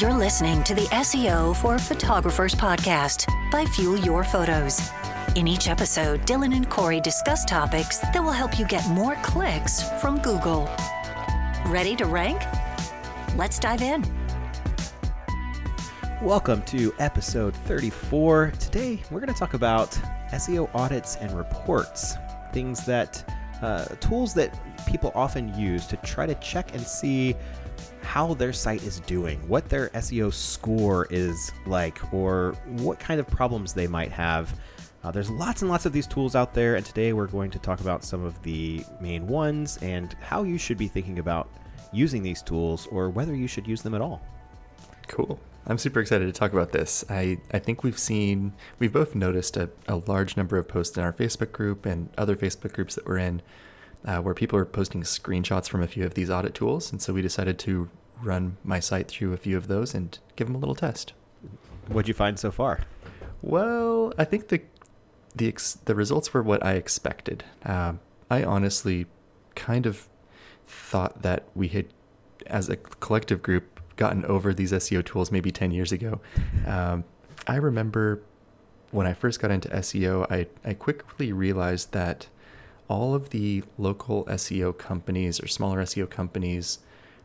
You're listening to the SEO for Photographers podcast by Fuel Your Photos. In each episode, Dylan and Corey discuss topics that will help you get more clicks from Google. Ready to rank? Let's dive in. Welcome to episode 34. Today, we're going to talk about SEO audits and reports, things that, uh, tools that people often use to try to check and see how their site is doing, what their SEO score is like, or what kind of problems they might have. Uh, there's lots and lots of these tools out there, and today we're going to talk about some of the main ones and how you should be thinking about using these tools or whether you should use them at all. Cool. I'm super excited to talk about this. I, I think we've seen, we've both noticed a, a large number of posts in our Facebook group and other Facebook groups that we're in uh, where people are posting screenshots from a few of these audit tools. And so we decided to run my site through a few of those and give them a little test. What'd you find so far? Well, I think the the ex- the results were what I expected. Um, I honestly kind of thought that we had, as a collective group, gotten over these SEO tools maybe ten years ago. Um, I remember when I first got into SEO, I I quickly realized that all of the local SEO companies or smaller SEO companies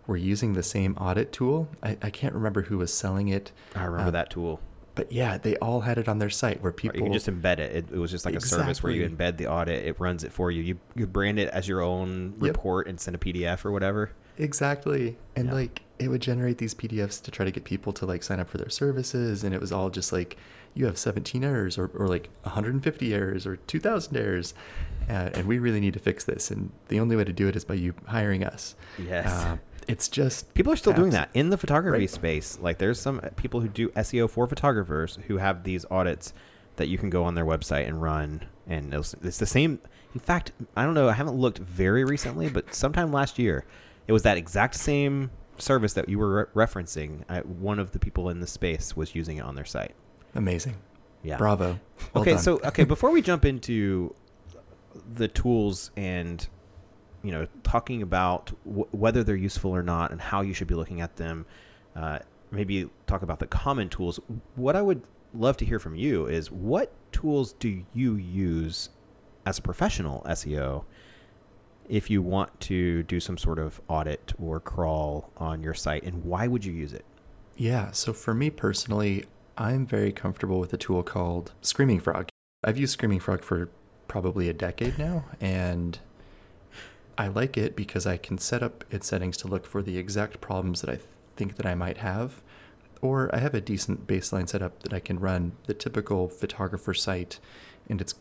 were using the same audit tool. I, I can't remember who was selling it. I remember Uh, that tool. But yeah, they all had it on their site where people you can just embed it. it. It was just like a service where you embed the audit. It runs it for you. You you brand it as your own Yep. report and send a PDF or whatever. Exactly. And Yeah. like it would generate these PDFs to try to get people to like sign up for their services and it was all just like you have 17 errors or, or like 150 errors or 2000 errors uh, and we really need to fix this and the only way to do it is by you hiring us. Yes. Uh, it's just People are still doing that in the photography Right. space. Like there's some people who do SEO for photographers who have these audits that you can go on their website and run, and it's, it's the same. In fact, I don't know. I haven't looked very recently, but sometime last year, it was that exact same service that you were re- referencing. I, one of the people in the space was using it on their site. Amazing. Yeah. Bravo. Well okay, done. so okay, before we jump into the tools and you know talking about w- whether they're useful or not and how you should be looking at them, uh, maybe talk about the common tools. What I would love to hear from you is what tools do you use as a professional SEO if you want to do some sort of audit or crawl on your site, and why would you use it? Yeah, so for me personally, I'm very comfortable with a tool called Screaming Frog. I've used Screaming Frog for probably a decade now, and I like it because I can set up its settings to look for the exact problems that I think that I might have, or I have a decent baseline setup that I can run the typical photographer site, and it's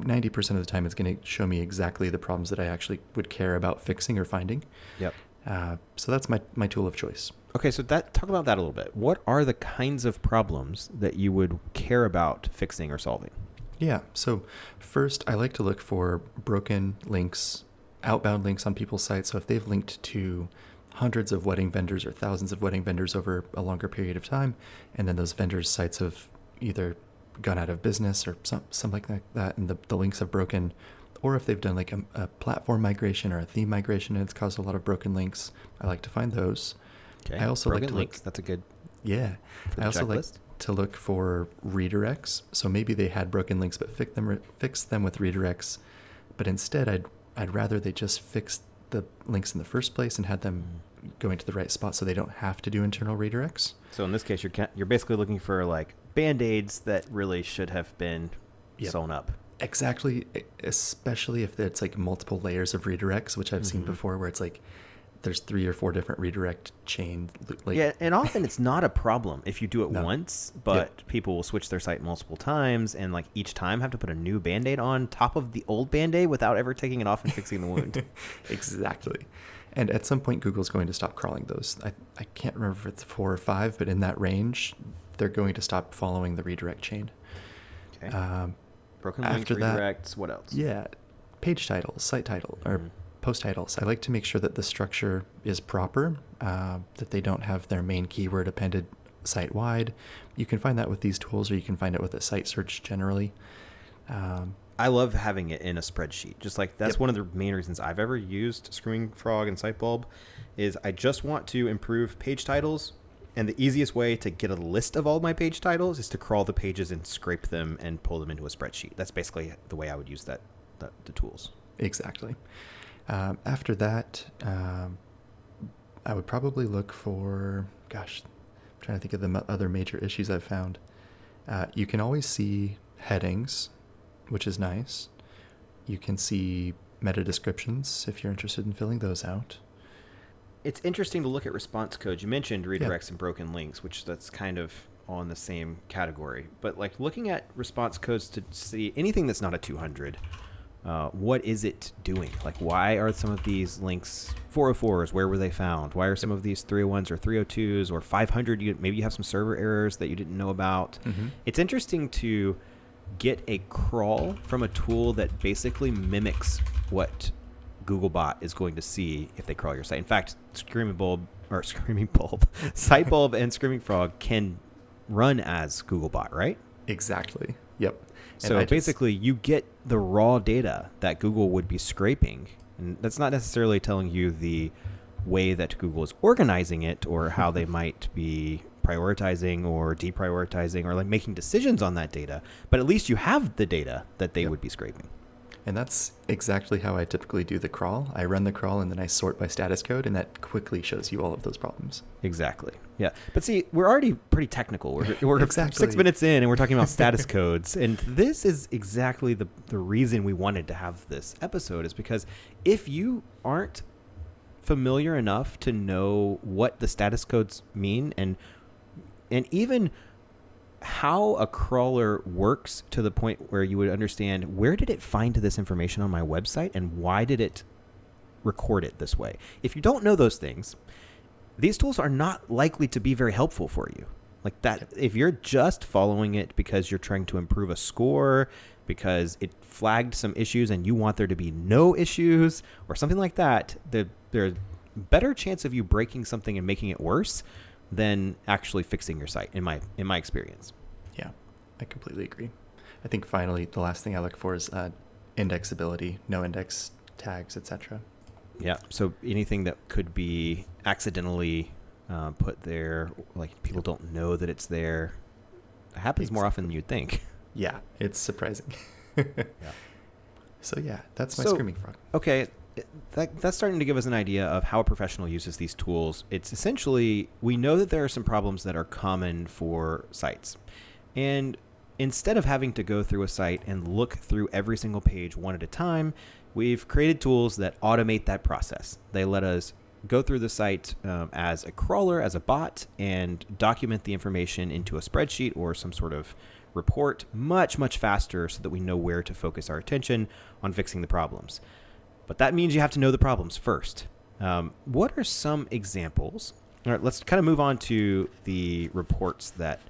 90% of the time it's going to show me exactly the problems that I actually would care about fixing or finding. Yep. Uh, so that's my, my tool of choice. Okay, so that talk about that a little bit. What are the kinds of problems that you would care about fixing or solving? Yeah. So first, I like to look for broken links, outbound links on people's sites. So if they've linked to hundreds of wedding vendors or thousands of wedding vendors over a longer period of time, and then those vendors' sites have either gone out of business or some, something like that, and the, the links have broken, or if they've done like a, a platform migration or a theme migration and it's caused a lot of broken links, I like to find those. Okay. I also like Broken to look- links. That's a good. Yeah. I also like to look for redirects. So maybe they had broken links, but fix them fix them with redirects. But instead, I'd I'd rather they just fix the links in the first place and had them Mm. going to the right spot, so they don't have to do internal redirects. So in this case, you're you're basically looking for like band aids that really should have been Yep. sewn up. Exactly, especially if it's like multiple layers of redirects, which I've seen Mhm. before, where it's like there's three or four different redirect chain. Like, yeah, and often it's not a problem if you do it No. once, but people will switch their site multiple times and like each time have to put a new band-aid on top of the old band-aid without ever taking it off and fixing the wound. exactly. And at some point, Google's going to stop crawling those. I, I can't remember if it's four or five, but in that range, they're going to stop following the redirect chain. Okay. Um, Broken links, after that- redirects, what else? yeah, page titles, site title, or Mhm. Post titles. I like to make sure that the structure is proper, uh, that they don't have their main keyword appended site wide. You can find that with these tools, or you can find it with a site search generally. Um, I love having it in a spreadsheet. Just like that's Yep. one of the main reasons I've ever used Screaming Frog and Sitebulb is I just want to improve page titles And the easiest way to get a list of all my page titles is to crawl the pages and scrape them and pull them into a spreadsheet. That's basically the way I would use that the, the tools. Exactly. Um, after that, um, I would probably look for, gosh, I'm trying to think of the m- other major issues I've found. Uh, you can always see headings, which is nice. You can see meta descriptions if you're interested in filling those out. It's interesting to look at response codes. You mentioned redirects and broken links, which that's kind of on the same category. But like looking at response codes to see anything that's not a 200, uh, what is it doing? Like, why are some of these links 404s? Where were they found? Why are some of these 301s or 302s or 500? You, maybe you have some server errors that you didn't know about. Mhm. It's interesting to get a crawl from a tool that basically mimics what Googlebot is going to see if they crawl your site. In fact, Screaming Bulb or Screaming Bulb, Sitebulb, and Screaming Frog can run as Googlebot, right? Exactly. Yep. And So I just- basically, you get the raw data that Google would be scraping, and that's not necessarily telling you the way that Google is organizing it or how they might be prioritizing or deprioritizing or like making decisions on that data. But at least you have the data that they Yep. would be scraping. And that's exactly how I typically do the crawl. I run the crawl and then I sort by status code, and that quickly shows you all of those problems. Exactly. Yeah. But see, we're already pretty technical. We're, we're Exactly. six minutes in and we're talking about status codes. And this is exactly the, the reason we wanted to have this episode is because if you aren't familiar enough to know what the status codes mean and and even how a crawler works to the point where you would understand where did it find this information on my website and why did it record it this way. If you don't know those things, these tools are not likely to be very helpful for you. Like that, if you're just following it because you're trying to improve a score, because it flagged some issues and you want there to be no issues or something like that, the, there's better chance of you breaking something and making it worse than actually fixing your site. In my in my experience. Yeah, I completely agree. I think finally, the last thing I look for is uh, indexability, no index tags, etc. Yeah. So anything that could be accidentally uh, put there, like people don't know that it's there, it happens more often than you'd think. Yeah, it's surprising. yeah. So yeah, that's my So- screaming frog. Okay, that, that's starting to give us an idea of how a professional uses these tools. It's essentially, we know that there are some problems that are common for sites. And instead of having to go through a site and look through every single page one at a time, we've created tools that automate that process. They let us go through the site um, as a crawler, as a bot, and document the information into a spreadsheet or some sort of report much, much faster so that we know where to focus our attention on fixing the problems. But that means you have to know the problems first. Um, what are some examples? All right, let's kind of move on to the reports that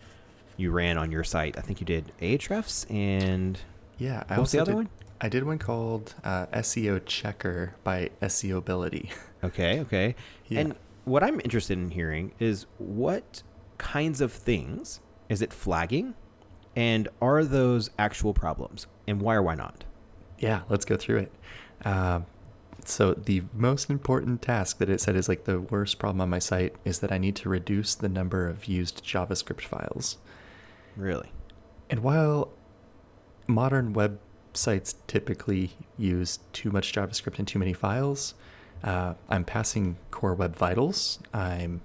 you ran on your site. I think you did Ahrefs and Yeah, I what was the other did, one? I did one called uh, SEO Checker by Seobility. Okay, okay. Yeah. And what I'm interested in hearing is what kinds of things is it flagging? And are those actual problems? And why or why not? Yeah, let's go through it. Um, so the most important task that it said is like the worst problem on my site is that I need to reduce the number of used JavaScript files. Really? And while modern websites typically use too much JavaScript and too many files, uh, I'm passing Core Web Vitals. I'm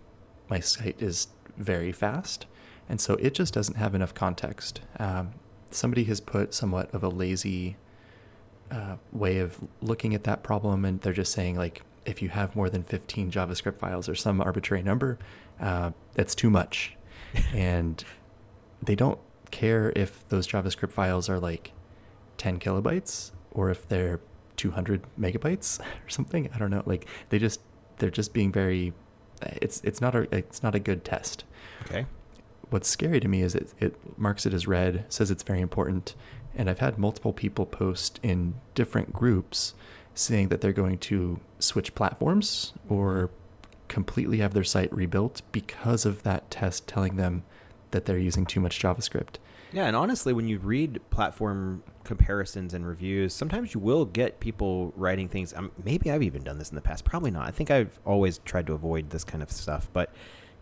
my site is very fast, and so it just doesn't have enough context. Um, somebody has put somewhat of a lazy uh, way of looking at that problem, and they're just saying like, if you have more than 15 JavaScript files or some arbitrary number, uh, that's too much, and they don't care if those JavaScript files are like 10 kilobytes or if they're 200 megabytes or something. I don't know. Like they just they're just being very. It's it's not a it's not a good test. Okay. What's scary to me is it it marks it as red, says it's very important, and I've had multiple people post in different groups saying that they're going to switch platforms or completely have their site rebuilt because of that test telling them that they're using too much JavaScript. Yeah, and honestly, when you read platform comparisons and reviews, sometimes you will get people writing things. Um, maybe I've even done this in the past. Probably not. I think I've always tried to avoid this kind of stuff, but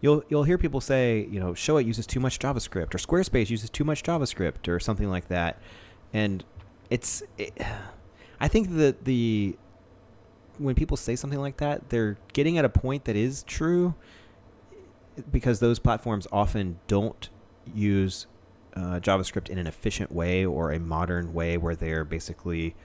you'll you'll hear people say, you know, Showit uses too much JavaScript or Squarespace uses too much JavaScript or something like that, and it's. It, I think that the when people say something like that, they're getting at a point that is true because those platforms often don't use uh, JavaScript in an efficient way or a modern way where they're basically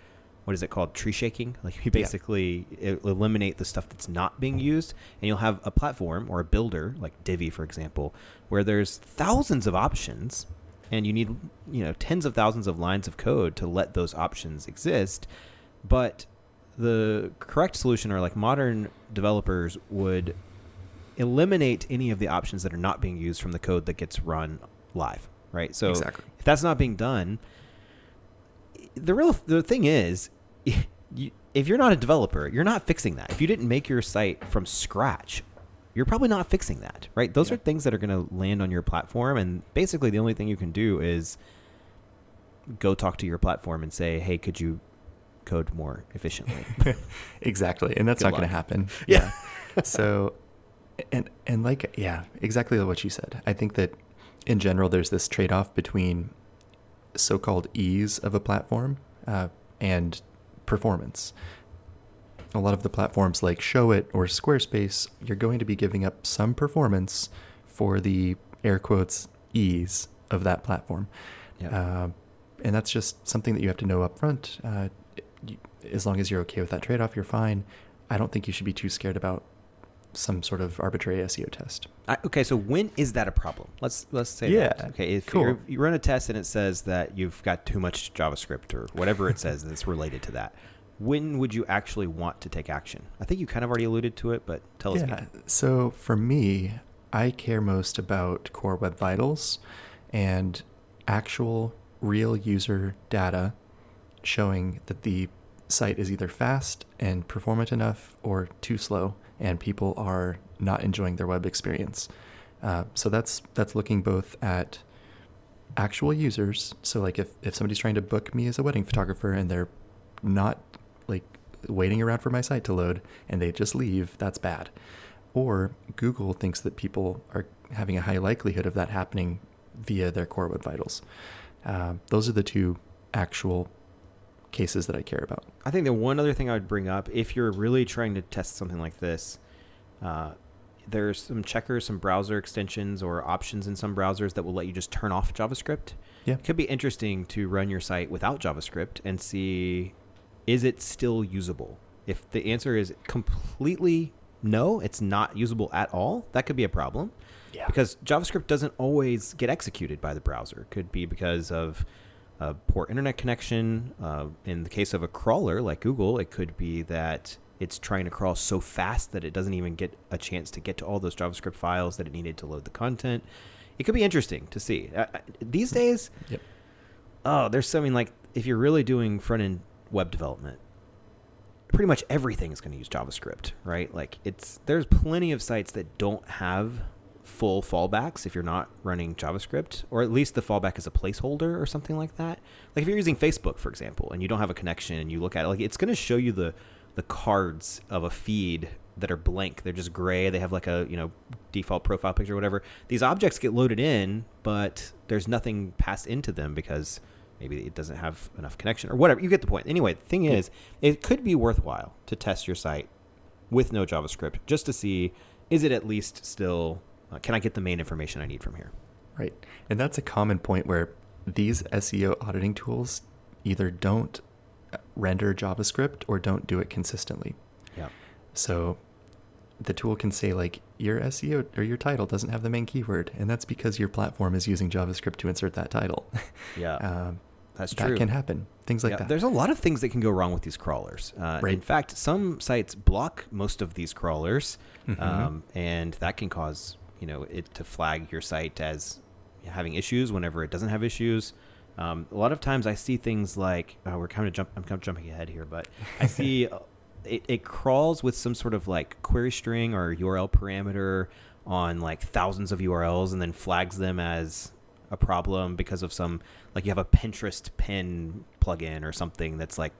what is it called? Tree shaking? Like you basically yeah. eliminate the stuff that's not being used and you'll have a platform or a builder like divi for example where there's thousands of options and you need you know tens of thousands of lines of code to let those options exist but the correct solution or like modern developers would eliminate any of the options that are not being used from the code that gets run live right so exactly. if that's not being done the real the thing is you, if you're not a developer you're not fixing that if you didn't make your site from scratch you're probably not fixing that right those yeah. are things that are going to land on your platform and basically the only thing you can do is go talk to your platform and say hey could you code more efficiently. exactly, and that's Good not going to happen. Yeah. yeah. so, and and like yeah, exactly what you said. I think that in general, there's this trade-off between so-called ease of a platform uh, and performance. A lot of the platforms like Showit or Squarespace, you're going to be giving up some performance for the air quotes ease of that platform. Yeah. Uh, and that's just something that you have to know up front. Uh, as long as you're okay with that trade off, you're fine. I don't think you should be too scared about some sort of arbitrary SEO test. I, okay, so when is that a problem? Let's let's say yeah, that. Okay, if cool. you run a test and it says that you've got too much JavaScript or whatever it says that's related to that, when would you actually want to take action? I think you kind of already alluded to it, but tell yeah, us Yeah. So for me, I care most about core web vitals and actual real user data showing that the site is either fast and performant enough or too slow, and people are not enjoying their web experience. Uh, so that's that's looking both at actual users. So like if, if somebody's trying to book me as a wedding photographer and they're not like waiting around for my site to load and they just leave, that's bad. Or Google thinks that people are having a high likelihood of that happening via their core web vitals. Uh, those are the two actual cases that I care about. I think the one other thing I would bring up, if you're really trying to test something like this, uh, there's some checkers, some browser extensions or options in some browsers that will let you just turn off JavaScript. Yeah. It could be interesting to run your site without JavaScript and see is it still usable? If the answer is completely no, it's not usable at all, that could be a problem. Yeah. Because JavaScript doesn't always get executed by the browser. It could be because of a poor internet connection. Uh, in the case of a crawler like Google, it could be that it's trying to crawl so fast that it doesn't even get a chance to get to all those JavaScript files that it needed to load the content. It could be interesting to see. Uh, uh these days, yep. oh, there's something like if you're really doing front end web development, pretty much everything is going to use JavaScript, right? Like it's there's plenty of sites that don't have full fallbacks if you're not running JavaScript, or at least the fallback is a placeholder or something like that. Like if you're using Facebook, for example, and you don't have a connection and you look at it, like it's going to show you the the cards of a feed that are blank. They're just gray. They have like a you know default profile picture or whatever. These objects get loaded in, but there's nothing passed into them because maybe it doesn't have enough connection or whatever. You get the point. Anyway, the thing is, it could be worthwhile to test your site with no JavaScript just to see is it at least still uh, can I get the main information I need from here? Right. And that's a common point where these SEO auditing tools either don't uh, render JavaScript or don't do it consistently. Yeah. So the tool can say like your SEO or your title doesn't have the main keyword, and that's because your platform is using JavaScript to insert that title. Yeah. um, that's true. That can happen. Things like yeah, that. There's a lot of things that can go wrong with these crawlers. Uh, right. In fact, some sites block most of these crawlers, mm-hmm. um, and that can cause you know it to flag your site as having issues whenever it doesn't have issues. Um, a lot of times I see things like uh, we're kind of jump. I'm kind of jumping ahead here, but I see uh, it, it crawls with some sort of like query string or URL parameter on like thousands of URLs and then flags them as a problem because of some like you have a Pinterest pin plugin or something that's like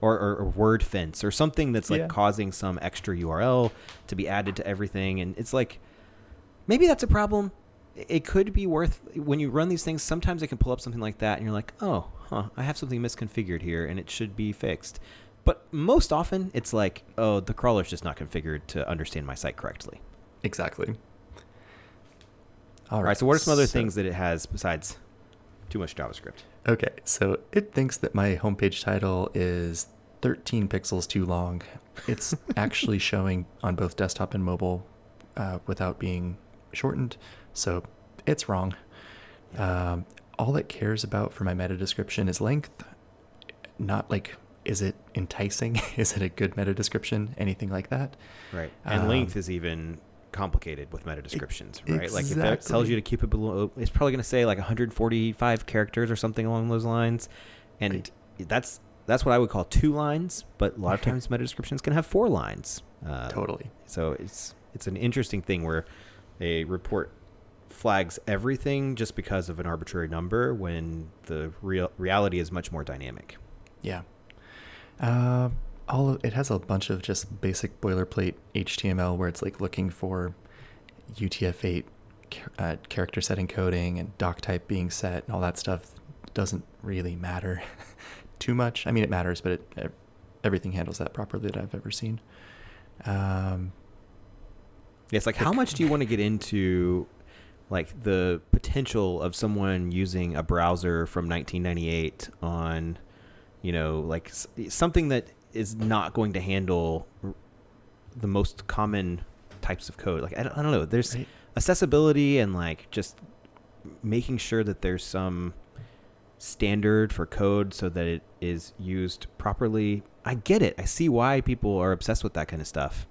or, or, or Wordfence or something that's like yeah. causing some extra URL to be added to everything and it's like maybe that's a problem. It could be worth when you run these things. Sometimes it can pull up something like that, and you're like, "Oh, huh, I have something misconfigured here, and it should be fixed." But most often, it's like, "Oh, the crawler's just not configured to understand my site correctly." Exactly. All right. So, what are some other so, things that it has besides too much JavaScript? Okay, so it thinks that my homepage title is 13 pixels too long. It's actually showing on both desktop and mobile uh, without being shortened, so it's wrong. Um, all it cares about for my meta description is length, not like is it enticing? is it a good meta description? Anything like that? Right. And um, length is even complicated with meta descriptions, right? Exactly. Like if it tells you to keep it below, it's probably going to say like 145 characters or something along those lines, and right. that's that's what I would call two lines. But a lot of times meta descriptions can have four lines. Uh, totally. So it's it's an interesting thing where a report flags everything just because of an arbitrary number when the real reality is much more dynamic. Yeah. Uh, all of, it has a bunch of just basic boilerplate HTML where it's like looking for UTF-8 uh, character set encoding and doc type being set and all that stuff doesn't really matter too much. I mean, it matters, but it, everything handles that properly that I've ever seen. Um, it's like, how much do you want to get into like the potential of someone using a browser from 1998 on, you know, like something that is not going to handle the most common types of code. Like I don't, I don't know. There's right. accessibility and like just making sure that there's some standard for code so that it is used properly. I get it. I see why people are obsessed with that kind of stuff.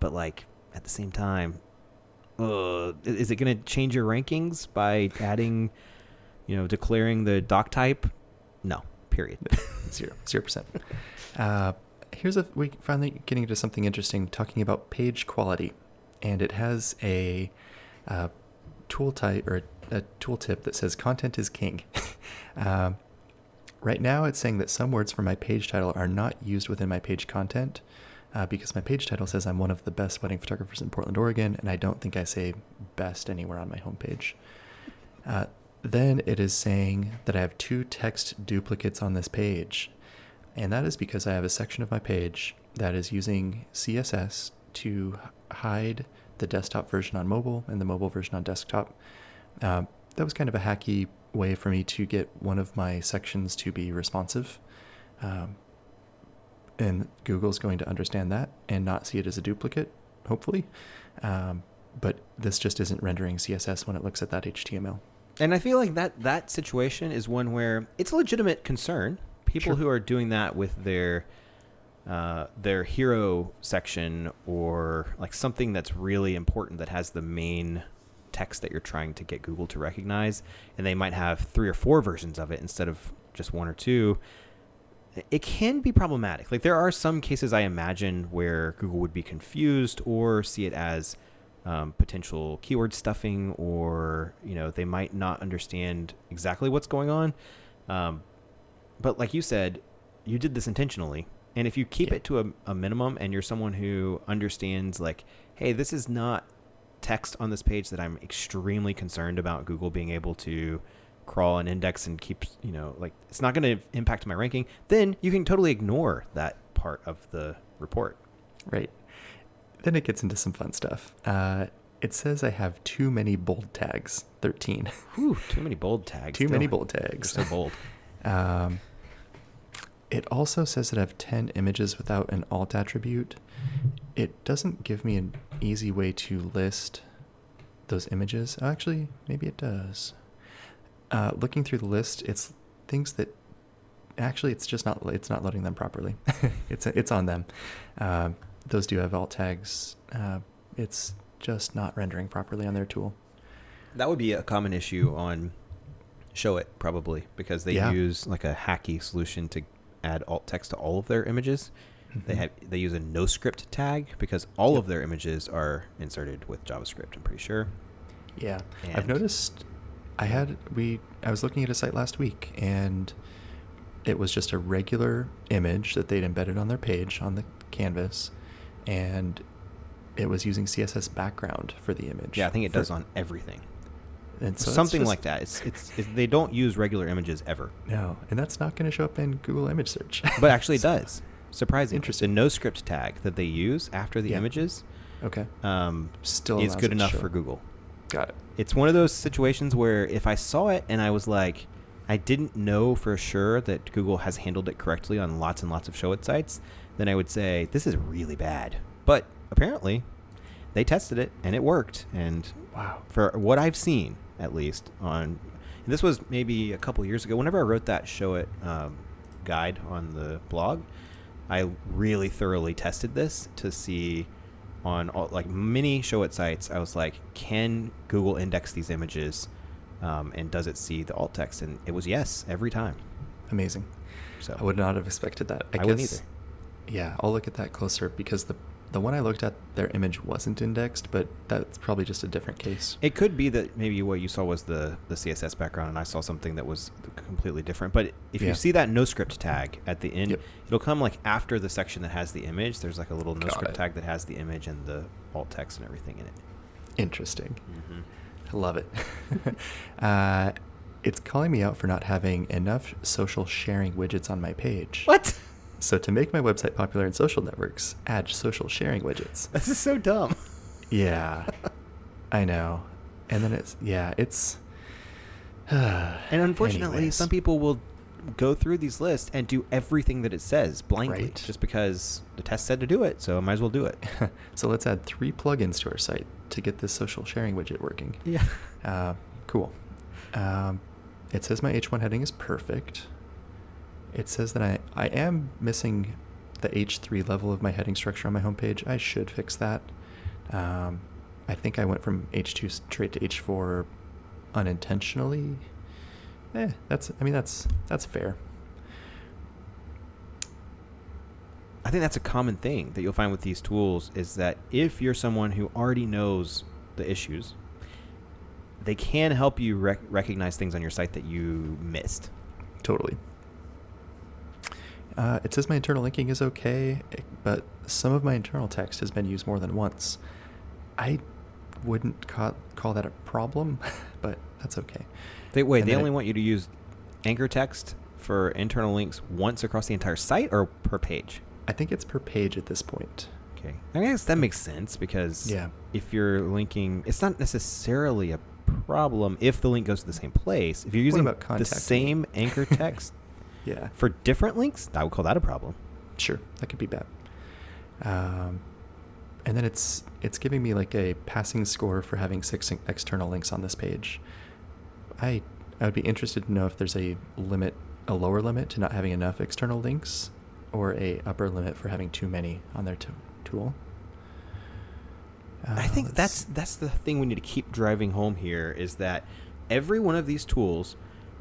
But like at the same time, uh, is it going to change your rankings by adding, you know, declaring the doc type? No. Period. Zero. Zero percent. Uh, here's a we finally getting into something interesting, talking about page quality, and it has a uh, tool type or a, a tooltip that says content is king. um, right now, it's saying that some words from my page title are not used within my page content. Uh, because my page title says I'm one of the best wedding photographers in Portland, Oregon, and I don't think I say best anywhere on my homepage. Uh, then it is saying that I have two text duplicates on this page. And that is because I have a section of my page that is using CSS to hide the desktop version on mobile and the mobile version on desktop. Uh, that was kind of a hacky way for me to get one of my sections to be responsive. Um, and Google's going to understand that and not see it as a duplicate, hopefully. Um, but this just isn't rendering CSS when it looks at that HTML. And I feel like that that situation is one where it's a legitimate concern people sure. who are doing that with their uh, their hero section or like something that's really important that has the main text that you're trying to get Google to recognize, and they might have three or four versions of it instead of just one or two. It can be problematic. Like there are some cases I imagine where Google would be confused or see it as um, potential keyword stuffing, or you know they might not understand exactly what's going on. Um, but like you said, you did this intentionally. And if you keep yeah. it to a, a minimum and you're someone who understands, like, hey, this is not text on this page that I'm extremely concerned about Google being able to crawl and index and keep, you know, like it's not going to impact my ranking, then you can totally ignore that part of the report. Right. Then it gets into some fun stuff. Uh, it says I have too many bold tags, 13. Whew, too many bold tags. too many bold tags. so bold. Um, it also says that I have 10 images without an alt attribute. It doesn't give me an easy way to list those images. Actually, maybe it does. Uh, looking through the list, it's things that actually it's just not it's not loading them properly. it's it's on them. Uh, those do have alt tags. Uh, it's just not rendering properly on their tool. That would be a common issue on Showit probably because they yeah. use like a hacky solution to add alt text to all of their images. Mm-hmm. They have they use a no script tag because all yep. of their images are inserted with JavaScript. I'm pretty sure. Yeah, and I've noticed. I had we I was looking at a site last week and it was just a regular image that they'd embedded on their page on the canvas and it was using CSS background for the image. Yeah, I think it for- does on everything. and so Something just- like that. It's, it's it's they don't use regular images ever, No, and that's not going to show up in Google image search. but actually it does. Surprising. Interesting. The no script tag that they use after the Yeah. images okay. um, Still is good enough for. Google. Got it. It's one of those situations where if I saw it and I was like, I didn't know for sure that Google has handled it correctly on lots and lots of Showit sites, then I would say this is really bad. But apparently, they tested it and it worked. And Wow. for what I've seen, at least on, and this was maybe a couple years ago. Whenever I wrote that Showit um, guide on the blog, I really thoroughly tested this to see on all, like many Showit sites. I was like, can Google index these images, um, and does it see the alt text? And it was yes every time. Amazing. So I would not have expected that. I, I wouldn't guess, either. Yeah, I'll look at that closer because the the one I looked at, their image wasn't indexed, but that's probably just a different case. It could be that maybe what you saw was the, the CSS background, and I saw something that was completely different. But if Yeah. you see that no script tag at the end, Yep. it'll come like after the section that has the image. There's like a little no script tag that has the image and the alt text and everything in it. Interesting. Mm-hmm. I love it. uh, it's calling me out for not having enough social sharing widgets on my page. What? So to make my website popular in social networks, add social sharing widgets. This is so dumb. Yeah, I know. And then it's yeah, it's. And unfortunately, Anyways. some people will go through these lists and do everything that it says blindly, Right. just because the test said to do it. So I might as well do it. so let's add three plugins to our site to get this social sharing widget working. Yeah. Uh, cool. Um, it says my H1 heading is perfect. It says that I, I am missing the H3 level of my heading structure on my homepage. I should fix that. Um, I think I went from H2 straight to H4 unintentionally. Eh, that's I mean that's that's fair. I think that's a common thing that you'll find with these tools is that if you're someone who already knows the issues, they can help you rec- recognize things on your site that you missed. Totally. Uh, it says my internal linking is okay, eh, but some of my internal text has been used more than once. I wouldn't ca- call that a problem, but that's okay. They wait. And they only it- want you to use anchor text for internal links once across the entire site or per page. I think it's per page at this point. Okay, I guess that makes sense because Yeah. if you're linking, it's not necessarily a problem if the link goes to the same place. If you're using the same anchor text Yeah, for different links, I would call that a problem. sure, that could be bad. Um, and then it's it's giving me like a passing score for having six external links on this page. I I would be interested to know if there's a limit, a lower limit to not having enough external links, or a upper limit for having too many on their t- tool. I Uh, think that's that's the thing we need to keep driving home here is that every one of these tools,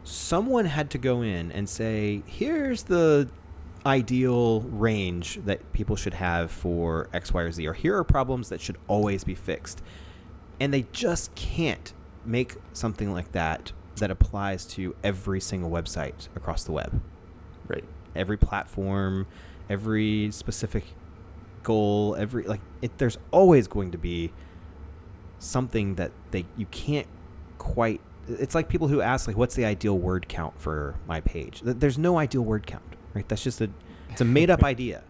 someone had to go in and say, here's the ideal range that people should have for X, Y, or Z, or here are problems that should always be fixed. And they just can't make something like that that applies to every single website across the web right. every platform, every specific goal, every like it there's always going to be something that they you can't quite it's like people who ask like what's the ideal word count for my page. There's no ideal word count, right? That's just a it's a made up idea.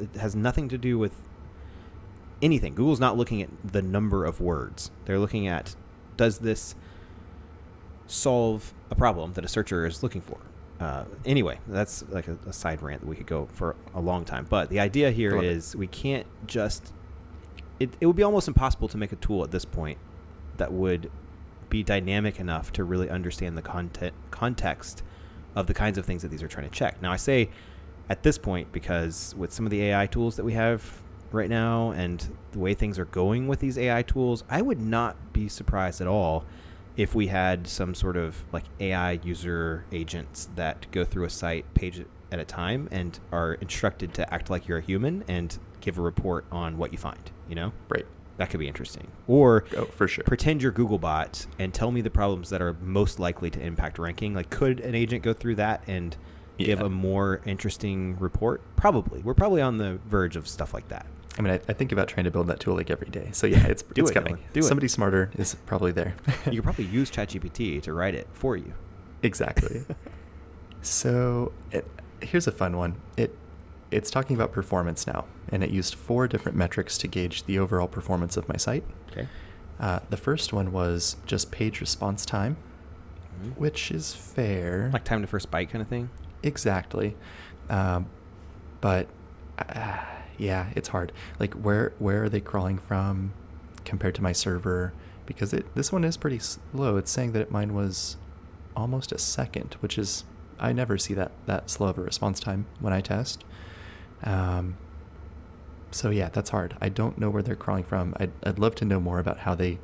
It has nothing to do with anything. Google's not looking at the number of words. They're looking at does this solve a problem that a searcher is looking for. Uh, anyway, that's like a, a side rant that we could go for a long time. But the idea here is it. we can't just. It, it would be almost impossible to make a tool at this point that would be dynamic enough to really understand the content context of the kinds of things that these are trying to check. Now, I say at this point because with some of the AI tools that we have right now and the way things are going with these AI tools, I would not be surprised at all if we had some sort of like AI user agents that go through a site page at a time and are instructed to act like you're a human and give a report on what you find, you know? Right. That could be interesting. Or Oh, for sure. pretend you're Googlebot and tell me the problems that are most likely to impact ranking. Like, could an agent go through that and give a more interesting report? Probably. We're probably on the verge of stuff like that. I mean, I, I, think about trying to build that tool like every day. So yeah, it's Do it's it, coming. Do Somebody it. smarter is probably there. you could probably use ChatGPT to write it for you. Exactly. so it, here's a fun one. It it's talking about performance now, and it used four different metrics to gauge the overall performance of my site. Okay. Uh, the first one was just page response time, Mhm. which is fair. Like time to first byte kind of thing. Exactly. Um, but uh, yeah, it's hard. Like where where are they crawling from compared to my server? Because it this one is pretty slow. It's saying that mine was almost a second, which is I never see that that slow of a response time when I test. Um, so yeah, that's hard. I don't know where they're crawling from. I'd, I'd love to know more about how they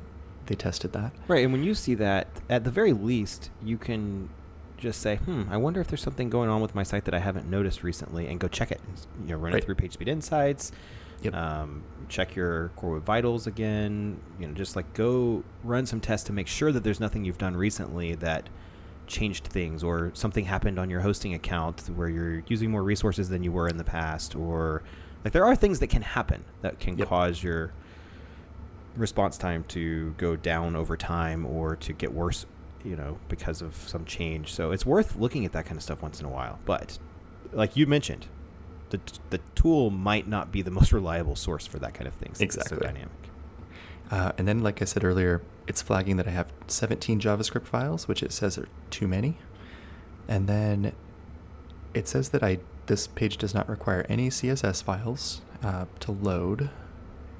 they tested that. Right, and when you see that, at the very least, you can just say, "Hmm, I wonder if there's something going on with my site that I haven't noticed recently," and go check it. You know, run Right. it through PageSpeed Insights. Yep. Um, check your Core Web Vitals again. You know, just like go run some tests to make sure that there's nothing you've done recently that changed things, or something happened on your hosting account where you're using more resources than you were in the past, or like there are things that can happen that can Yep. cause your response time to go down over time or to get worse, you know, because of some change. So it's worth looking at that kind of stuff once in a while. But like you mentioned, the the tool might not be the most reliable source for that kind of thing. it's so Exactly. dynamic. Uh, and then, like I said earlier, it's flagging that I have 17 JavaScript files, which it says are too many. And then it says that I this page does not require any CSS files uh, to load,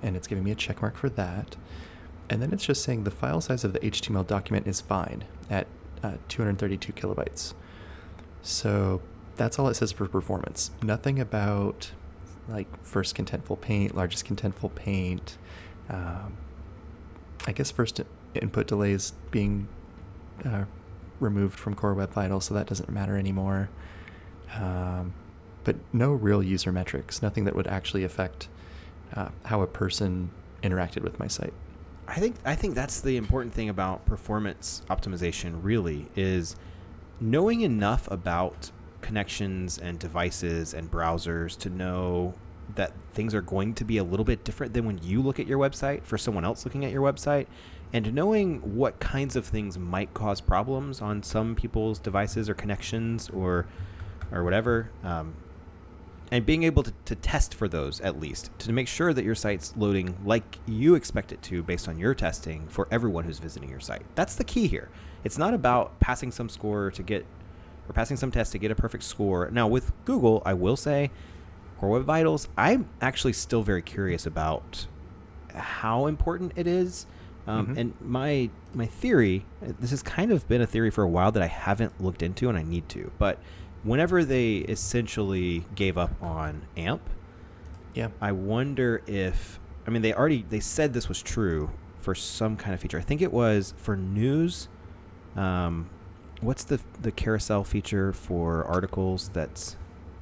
and it's giving me a check mark for that. And then it's just saying the file size of the HTML document is fine at uh, 232 kilobytes. So that's all it says for performance. Nothing about like first contentful paint, largest contentful paint. Um, I guess first input delays being uh, removed from Core Web Vitals, so that doesn't matter anymore. Um, but no real user metrics, nothing that would actually affect uh, how a person interacted with my site. I think I think that's the important thing about performance optimization really is knowing enough about connections and devices and browsers to know that things are going to be a little bit different than when you look at your website for someone else looking at your website. And knowing what kinds of things might cause problems on some people's devices or connections or or whatever um, and being able to, to test for those at least to make sure that your site's loading like you expect it to based on your testing for everyone who's visiting your site. That's the key here. It's not about passing some score to get or passing some test to get a perfect score. Now with google i will say core web vitals i'm actually still very curious about how important it is um, Mhm. and my my theory this has kind of been a theory for a while that i haven't looked into and i need to but whenever they essentially gave up on amp Yeah. i wonder if i mean they already they said this was true for some kind of feature i think it was for news um, what's the the carousel feature for articles that's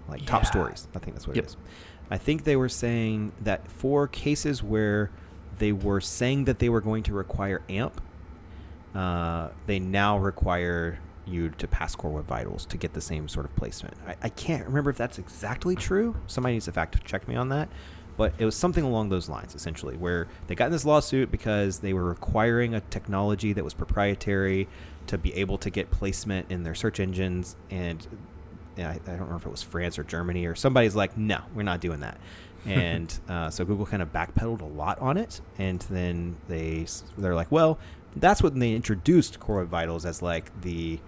like top stories i think that's what Yep. it is i think they were saying that for cases where they were saying that they were going to require amp uh, they now require you to pass Core Web Vitals to get the same sort of placement. I, I can't remember if that's exactly true. Somebody needs to fact check me on that. But it was something along those lines, essentially, where they got in this lawsuit because they were requiring a technology that was proprietary to be able to get placement in their search engines. And yeah, I, I don't remember if it was France or Germany or somebody's like, no, we're not doing that. And uh, so Google kind of backpedaled a lot on it. And then they they're like, well, that's when they introduced Core Web Vitals as like the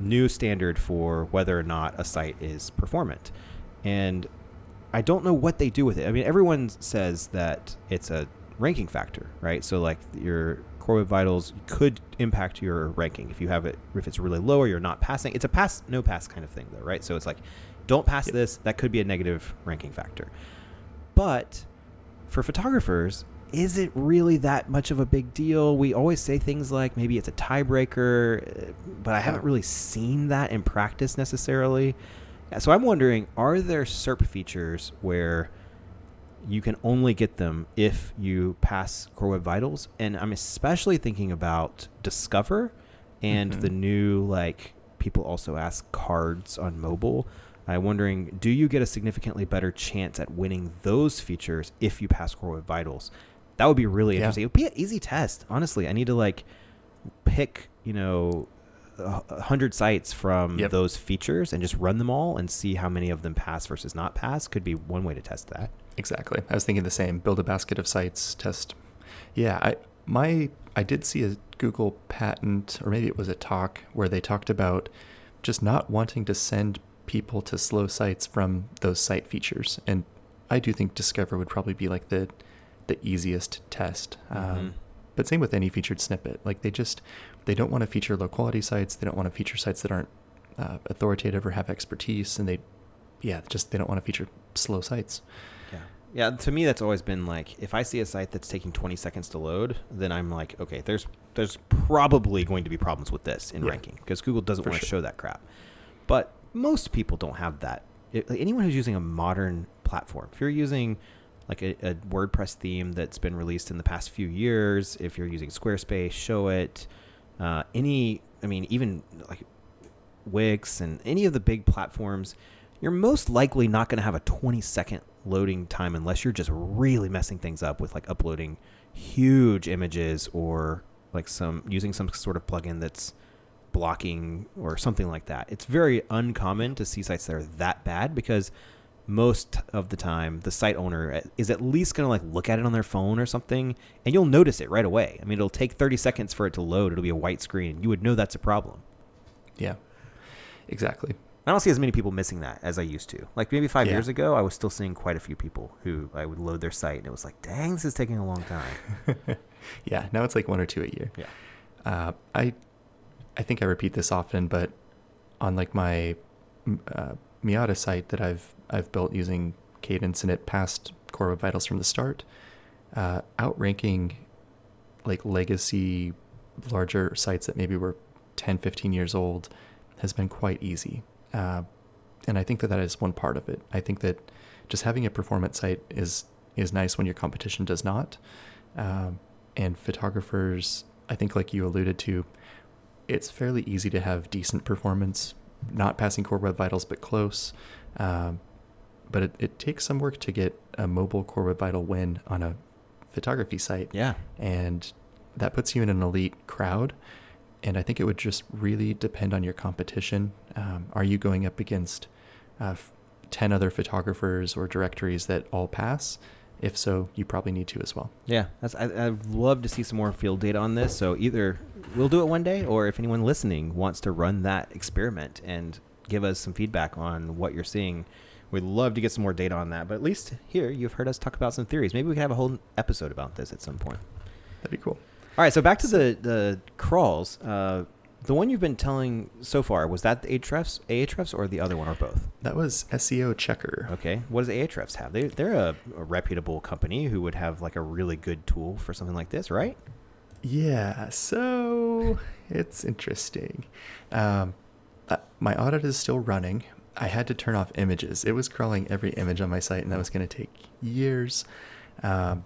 new standard for whether or not a site is performant. And I don't know what they do with it. I mean, everyone says that it's a ranking factor, right? So like your Core Web Vitals could impact your ranking if you have it if it's really low or you're not passing. It's a pass no pass kind of thing though, right? So it's like don't pass Yep. this, that could be a negative ranking factor. But for photographers, is it really that much of a big deal? We always say things like maybe it's a tiebreaker, uh, but I haven't really seen that in practice necessarily. So I'm wondering, are there SERP features where you can only get them if you pass Core Web Vitals? And I'm especially thinking about Discover and Mhm. the new like people also ask cards on mobile. I'm wondering, do you get a significantly better chance at winning those features if you pass Core Web Vitals? That would be really Yeah. interesting. It would be an easy test. Honestly, I need to like pick, you know, a a hundred sites from Yep. those features and just run them all and see how many of them pass versus not pass. Could be one way to test that. Exactly. I was thinking the same. Build a basket of sites, test. Yeah, I my I did see a Google patent or maybe it was a talk where they talked about just not wanting to send people to slow sites from those site features. And I do think Discover would probably be like the the easiest test. Mhm. Um, but same with any featured snippet. Like they just they don't want to feature low quality sites. They don't want to feature sites that aren't uh, authoritative or have expertise, and they yeah just they don't want to feature slow sites. Yeah. Yeah, to me that's always been like if I see a site that's taking 20 seconds to load, then I'm like, okay, there's there's probably going to be problems with this in Yeah. ranking because Google doesn't want to sure. show that crap. But most people don't have that. It, like, anyone who's using a modern platform, if you're using like a, a WordPress theme that's been released in the past few years, if you're using Squarespace, Showit. Uh, any, I mean, even like Wix and any of the big platforms, you're most likely not going to have a 20 second loading time unless you're just really messing things up with like uploading huge images or like some using some sort of plugin that's blocking or something like that. It's very uncommon to see sites that are that bad because most of the time the site owner is at least going to like look at it on their phone or something and you'll notice it right away. I mean, it'll take 30 seconds for it to load. It'll be a white screen. You would know that's a problem. Yeah, exactly. I don't see as many people missing that as I used to. Like maybe five Yeah. years ago, I was still seeing quite a few people who I would load their site and it was like, dang, this is taking a long time. yeah, now it's like one or two a year. Yeah. Uh, I I think I repeat this often, but on like my uh, Miata site that I've I've built using Kadence and it passed Core Web Vitals from the start, uh, outranking like legacy larger sites that maybe were 10, 15 years old has been quite easy. Uh, and I think that that is one part of it. I think that just having a performance site is is nice when your competition does not. Um, and photographers, I think, like you alluded to, it's fairly easy to have decent performance, not passing Core Web Vitals, but close. Um, but it, it takes some work to get a mobile Core Web Vital win on a photography site Yeah. and that puts you in an elite crowd. And I think it would just really depend on your competition. Um, are you going up against uh, 10 other photographers or directories that all pass? If so, you probably need to as well. Yeah. That's, I, I'd love to see some more field data on this. So either we'll do it one day or if anyone listening wants to run that experiment and give us some feedback on what you're seeing, we'd love to get some more data on that. But at least here, you've heard us talk about some theories. Maybe we can have a whole episode about this at some point. That'd be cool. All right, so back to the the crawls. Uh, the one you've been telling so far was that the Ahrefs, Ahrefs, or the other one, or both? That was SEO Checker. Okay, what does Ahrefs have? They they're a, a reputable company who would have like a really good tool for something like this, right? Yeah, so it's interesting. Um, uh, my audit is still running. I had to turn off images. It was crawling every image on my site, and that was going to take years. Um,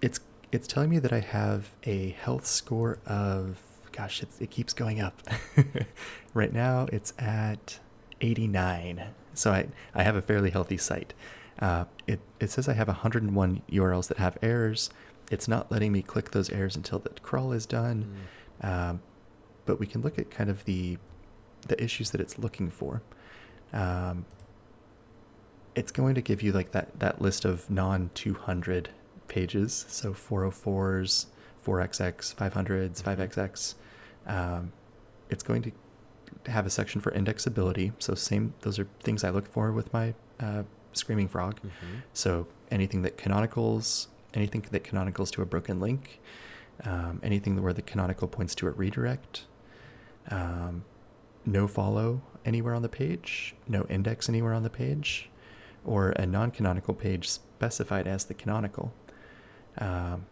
it's it's telling me that I have a health score of gosh, it's, it keeps going up. right now, it's at 89. So I I have a fairly healthy site. Uh, it it says I have 101 URLs that have errors. It's not letting me click those errors until the crawl is done. Um, but we can look at kind of the the issues that it's looking for. Um, it's going to give you like that that list of non 200 pages, so 404s, 4xx, 500s, 5xx. Um, it's going to have a section for indexability. So same, those are things I look for with my uh, Screaming Frog. So anything that canonicals, anything that canonicals to a broken link, um, anything where the canonical points to a redirect, um, no follow anywhere on the page, no index anywhere on the page, or a non-canonical page specified as the canonical. Um,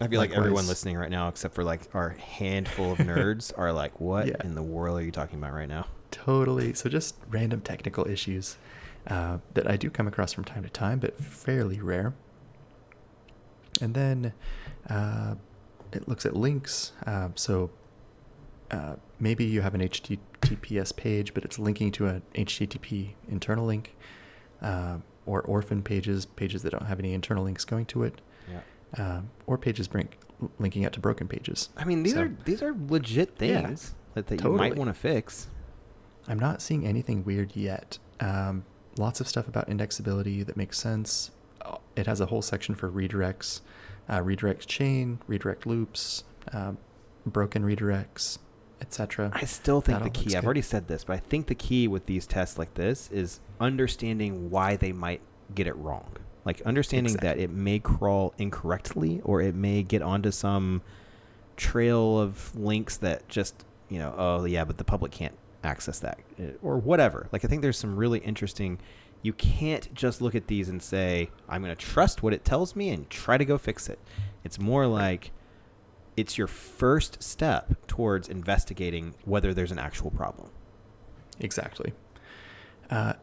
I feel like everyone listening right now, except for like our handful of nerds, are like, "What Yeah. in the world are you talking about right now?" Totally. So just random technical issues uh, that I do come across from time to time, but fairly rare. And then uh, it looks at links. Uh, so uh, maybe you have an HTTPS page, but it's linking to an HTTP internal link, uh, or orphan pages, pages that don't have any internal links going to it, Yeah. um, or pages bring, linking out to broken pages. I mean, these So, are these are legit Yeah, things that, that you might want to fix. I'm not seeing anything weird yet. Um, lots of stuff about indexability that makes sense. Uh, It has a whole section for redirects, uh, redirect chain, redirect loops, um, broken redirects, etc. I still think the key. I've good. already said this, but I think the key with these tests like this is understanding why they might get it wrong. Like understanding that it may crawl incorrectly or it may get onto some trail of links that just you know oh yeah but the public can't access that uh, or whatever like i think there's some really interesting you can't just look at these and say i'm going to trust what it tells me and try to go fix it it's more like it's your first step towards investigating whether there's an actual problem Exactly. Uh,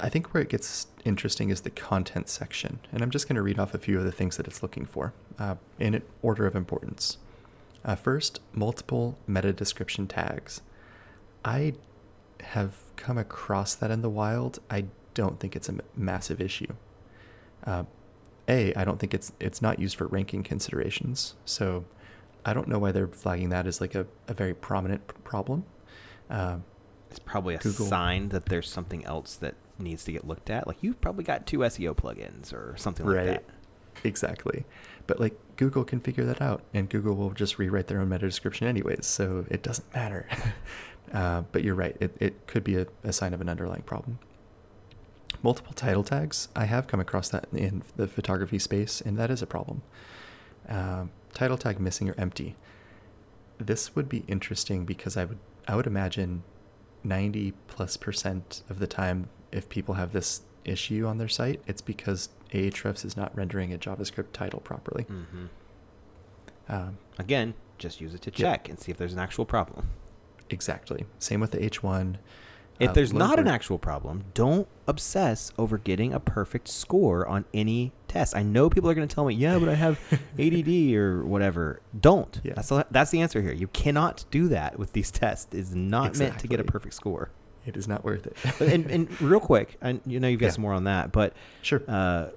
I think where it gets interesting is the content section. And I'm just going to read off a few of the things that it's looking for uh, in order of importance. Uh, first, multiple meta description tags. I have come across that in the wild. I don't think it's a massive issue. Uh, a, I don't think it's it's not used for ranking considerations. So I don't know why they're flagging that as like a, a very prominent problem. Uh, it's probably a Google. sign that there's something else that needs to get looked at like you've probably got two seo plugins or something like that Exactly. But like Google can figure that out and Google will just rewrite their own meta description anyways, so it doesn't matter. uh, but you're right, it, it could be a, a sign of an underlying problem. Multiple title tags. I have come across that in the photography space, and that is a problem. Um, title tag missing or empty. This would be interesting because I would I would imagine 90 plus percent of the time if people have this issue on their site, it's because Ahrefs is not rendering a JavaScript title properly. hmm Um, again just use it to Yeah. check and see if there's an actual problem exactly. Same with the H1. If there's not an actual problem, don't obsess over getting a perfect score on any test. I know people are going to tell me, "Yeah, but I have ADD or whatever." Don't. Yeah. That's the, that's the answer here. You cannot do that with these tests. It's not meant to get a perfect score. it is not worth it. And, and real quick, and you know you've got Yeah. some more on that, but sure. uh,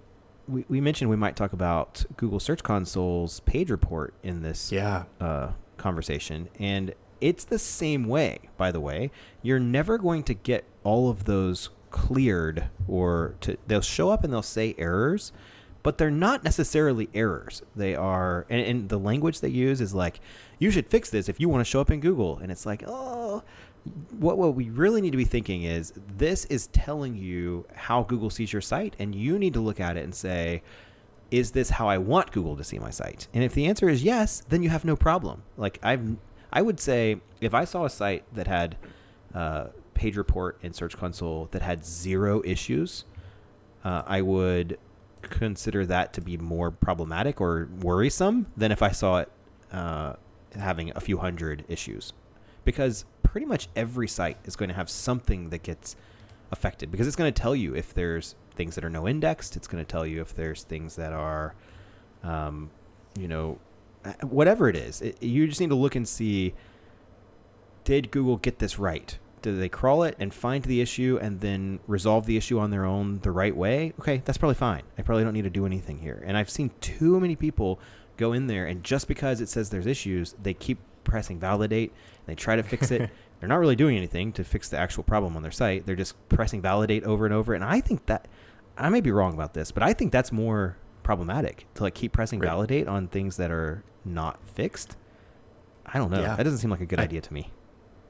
we we mentioned we might talk about Google Search Console's page report in this yeah. uh, conversation, and it's the same way. By the way, you're never going to get all of those cleared, or to they'll show up and they'll say errors, but they're not necessarily errors. They are, and, and the language they use is like, you should fix this if you want to show up in Google, and it's like, oh. What, what we really need to be thinking is this is telling you how Google sees your site, and you need to look at it and say, is this how I want Google to see my site? And if the answer is yes, then you have no problem. Like I've, I would say if I saw a site that had uh, page report in Search Console that had zero issues, uh, I would consider that to be more problematic or worrisome than if I saw it uh, having a few hundred issues, because pretty much every site is going to have something that gets affected because it's going to tell you if there's things that are no indexed. It's going to tell you if there's things that are, um, you know, Uh, whatever it is. It, you just need to look and see did Google get this right? Did they crawl it and find the issue and then resolve the issue on their own the right way? Okay, that's probably fine. I probably don't need to do anything here. And I've seen too many people go in there and just because it says there's issues, they keep pressing validate. And they try to fix it. They're not really doing anything to fix the actual problem on their site. They're just pressing validate over and over. And I think that I may be wrong about this, but I think that's more problematic to like keep pressing Right. validate on things that are not fixed. I don't know. Yeah. That doesn't seem like a good I- idea to me.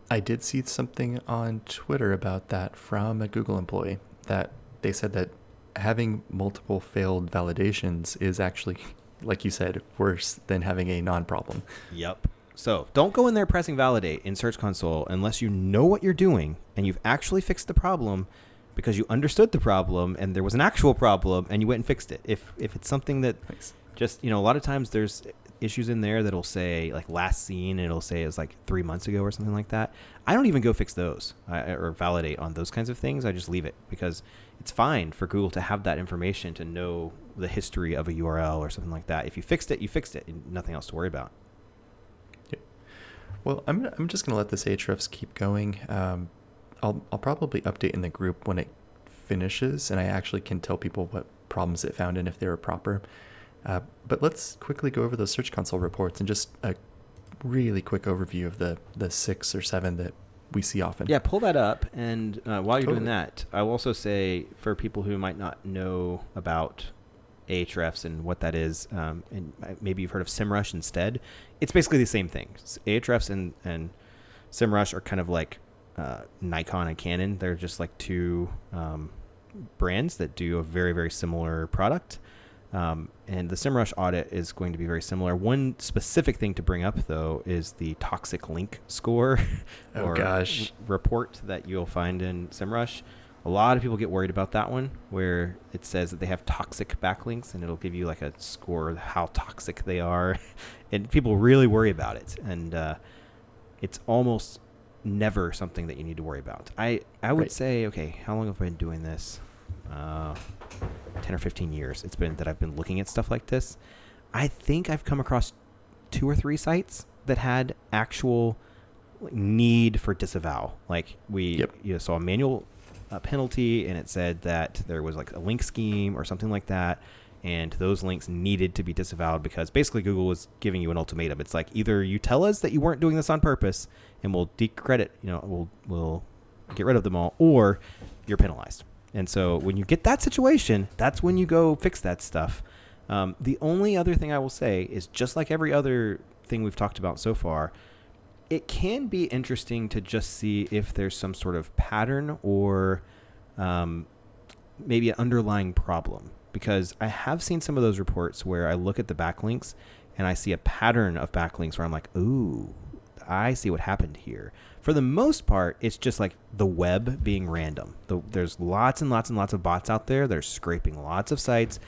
I did see something on Twitter about that from a Google employee that they said that having multiple failed validations is actually, like you said, worse than having a non problem. Yep. So don't go in there pressing validate in Search Console unless you know what you're doing and you've actually fixed the problem because you understood the problem and there was an actual problem and you went and fixed it. If if it's something that Nice. just you know a lot of times there's issues in there that'll say like last seen and it'll say it's like three months ago or something like that. I don't even go fix those or validate on those kinds of things. I just leave it because it's fine for google to have that information to know the history of a url or something like that. If you fixed it you fixed it nothing else to worry about. Well, I'm I'm just gonna let this Ahrefs keep going. Um, I'll I'll probably update in the group when it finishes, and I actually can tell people what problems it found and if they were proper. Uh, but let's quickly go over those Search Console reports and just a really quick overview of the the six or seven that we see often. Yeah, pull that up. And uh, while you're doing that, I will also say for people who might not know about Ahrefs and what that is, um, and uh, maybe you've heard of SEMrush instead, it's basically the same thing. Ahrefs and, and SEMrush are kind of like uh, Nikon and Canon. They're just like two um, brands that do a very, very similar product. Um, and the SEMrush audit is going to be very similar. One specific thing to bring up, though, is the toxic link score Oh, or gosh. report that you'll find in SEMrush. A lot of people get worried about that one, where it says that they have toxic backlinks, and it'll give you like a score of how toxic they are, and people really worry about it. And uh, it's almost never something that you need to worry about. I I would Right. say, okay, how long have I been doing this? Uh, ten or fifteen years. It's been that I've been looking at stuff like this. I think I've come across two or three sites that had actual need for disavow. Like we Yep. you know, saw a manual uh, penalty, and it said that there was like a link scheme or something like that, and those links needed to be disavowed because basically Google was giving you an ultimatum. It's like either you tell us that you weren't doing this on purpose, and we'll decredit, you know, we'll we'll get rid of them all, or you're penalized. And so when you get that situation, that's when you go fix that stuff. Um, the only other thing I will say is just like every other thing we've talked about so far, it can be interesting to just see if there's some sort of pattern or um, maybe an underlying problem. Because I have seen some of those reports where I look at the backlinks and I see a pattern of backlinks where I'm like, ooh, I see what happened here. For the most part, it's just like the web being random. The, there's lots and lots and lots of bots out there. They're scraping lots of sites,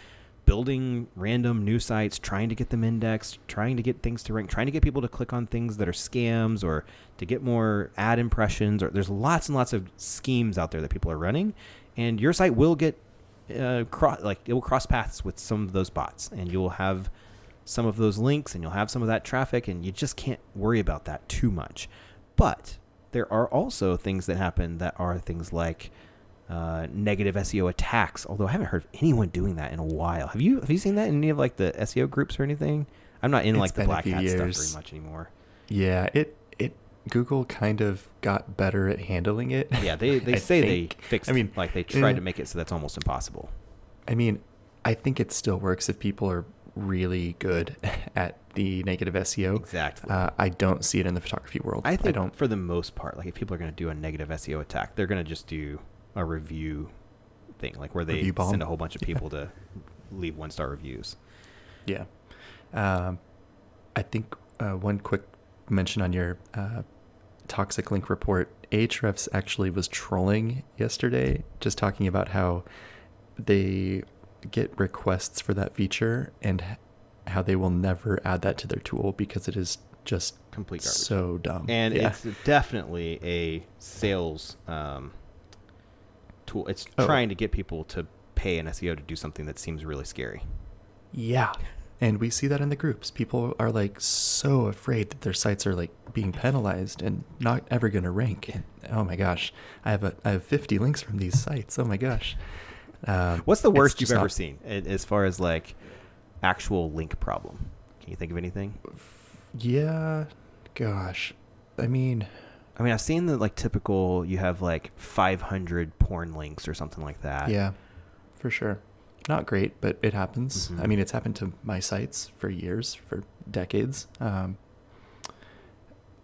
building random new sites, trying to get them indexed, trying to get things to rank, trying to get people to click on things that are scams or to get more ad impressions. Or there's lots and lots of schemes out there that people are running, and your site will get uh, like it will cross paths with some of those bots, and you will have some of those links and you'll have some of that traffic and you just can't worry about that too much. But there are also things that happen that are things like uh, negative SEO attacks. Although I haven't heard of anyone doing that in a while. Have you have you seen that in any of like the SEO groups or anything? I'm not in It's like the black hat stuff very much anymore. Yeah, it it Google kind of got better at handling it. Yeah, they, they say think. they fixed I mean, like they tried to make it so that's almost impossible. I mean, I think it still works if people are really good at the negative SEO. Exactly. Uh, I don't see it in the photography world. I think I don't. for the most part, like if people are going to do a negative SEO attack, they're going to just do a review thing, like where they send a whole bunch of Yeah. people to leave one star reviews. Yeah. Um, I think uh, one quick mention on your uh, toxic link report. Ahrefs actually was trolling yesterday, just talking about how they get requests for that feature and how they will never add that to their tool because it is just Complete garbage. so dumb. and Yeah. it's definitely a sales um, tool. It's Oh. trying to get people to pay an SEO to do something that seems really scary. Yeah. And we see that in the groups. People are like so afraid that their sites are like being penalized and not ever going to rank. And, oh my gosh, I have a I have 50 links from these sites. Oh my gosh. Um, What's the worst you've ever not- seen as far as like actual link problem? Can you think of anything? Yeah. Gosh. I mean, I mean, I've seen the like typical. You have like 500 porn links or something like that. yeah, for sure. Not great, but it happens. I Mhm. mean, it's happened to my sites for years, for decades. Um,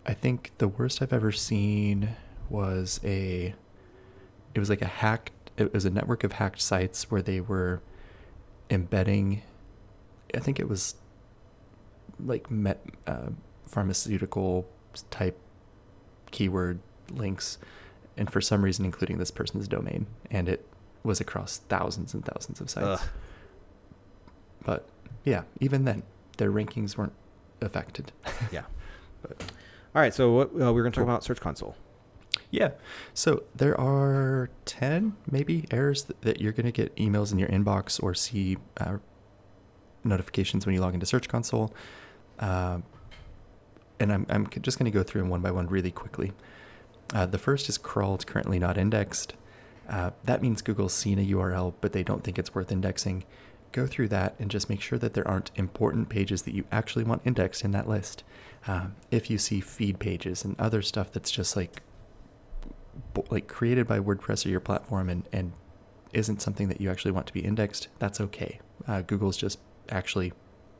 I think the worst I've ever seen was a. It was like a hacked. It was a network of hacked sites where they were embedding. I think it was like met, uh, pharmaceutical type keyword links, and for some reason including this person's domain, and it was across thousands and thousands of sites. Ugh. But yeah, even then, their rankings weren't affected. Yeah. But- All right. So what, uh, we're going to talk Cool. about Search Console. Yeah. So there are 10 maybe errors th- that you're going to get emails in your inbox or see uh, notifications when you log into Search Console. Um and I'm, I'm just going to go through them one by one really quickly. Uh, the first is crawled, currently not indexed. Uh, that means Google's seen a URL, but they don't think it's worth indexing. Go through that and just make sure that there aren't important pages that you actually want indexed in that list. Um, if you see feed pages and other stuff that's just like like created by WordPress or your platform and, and isn't something that you actually want to be indexed, that's okay. Uh, Google's just actually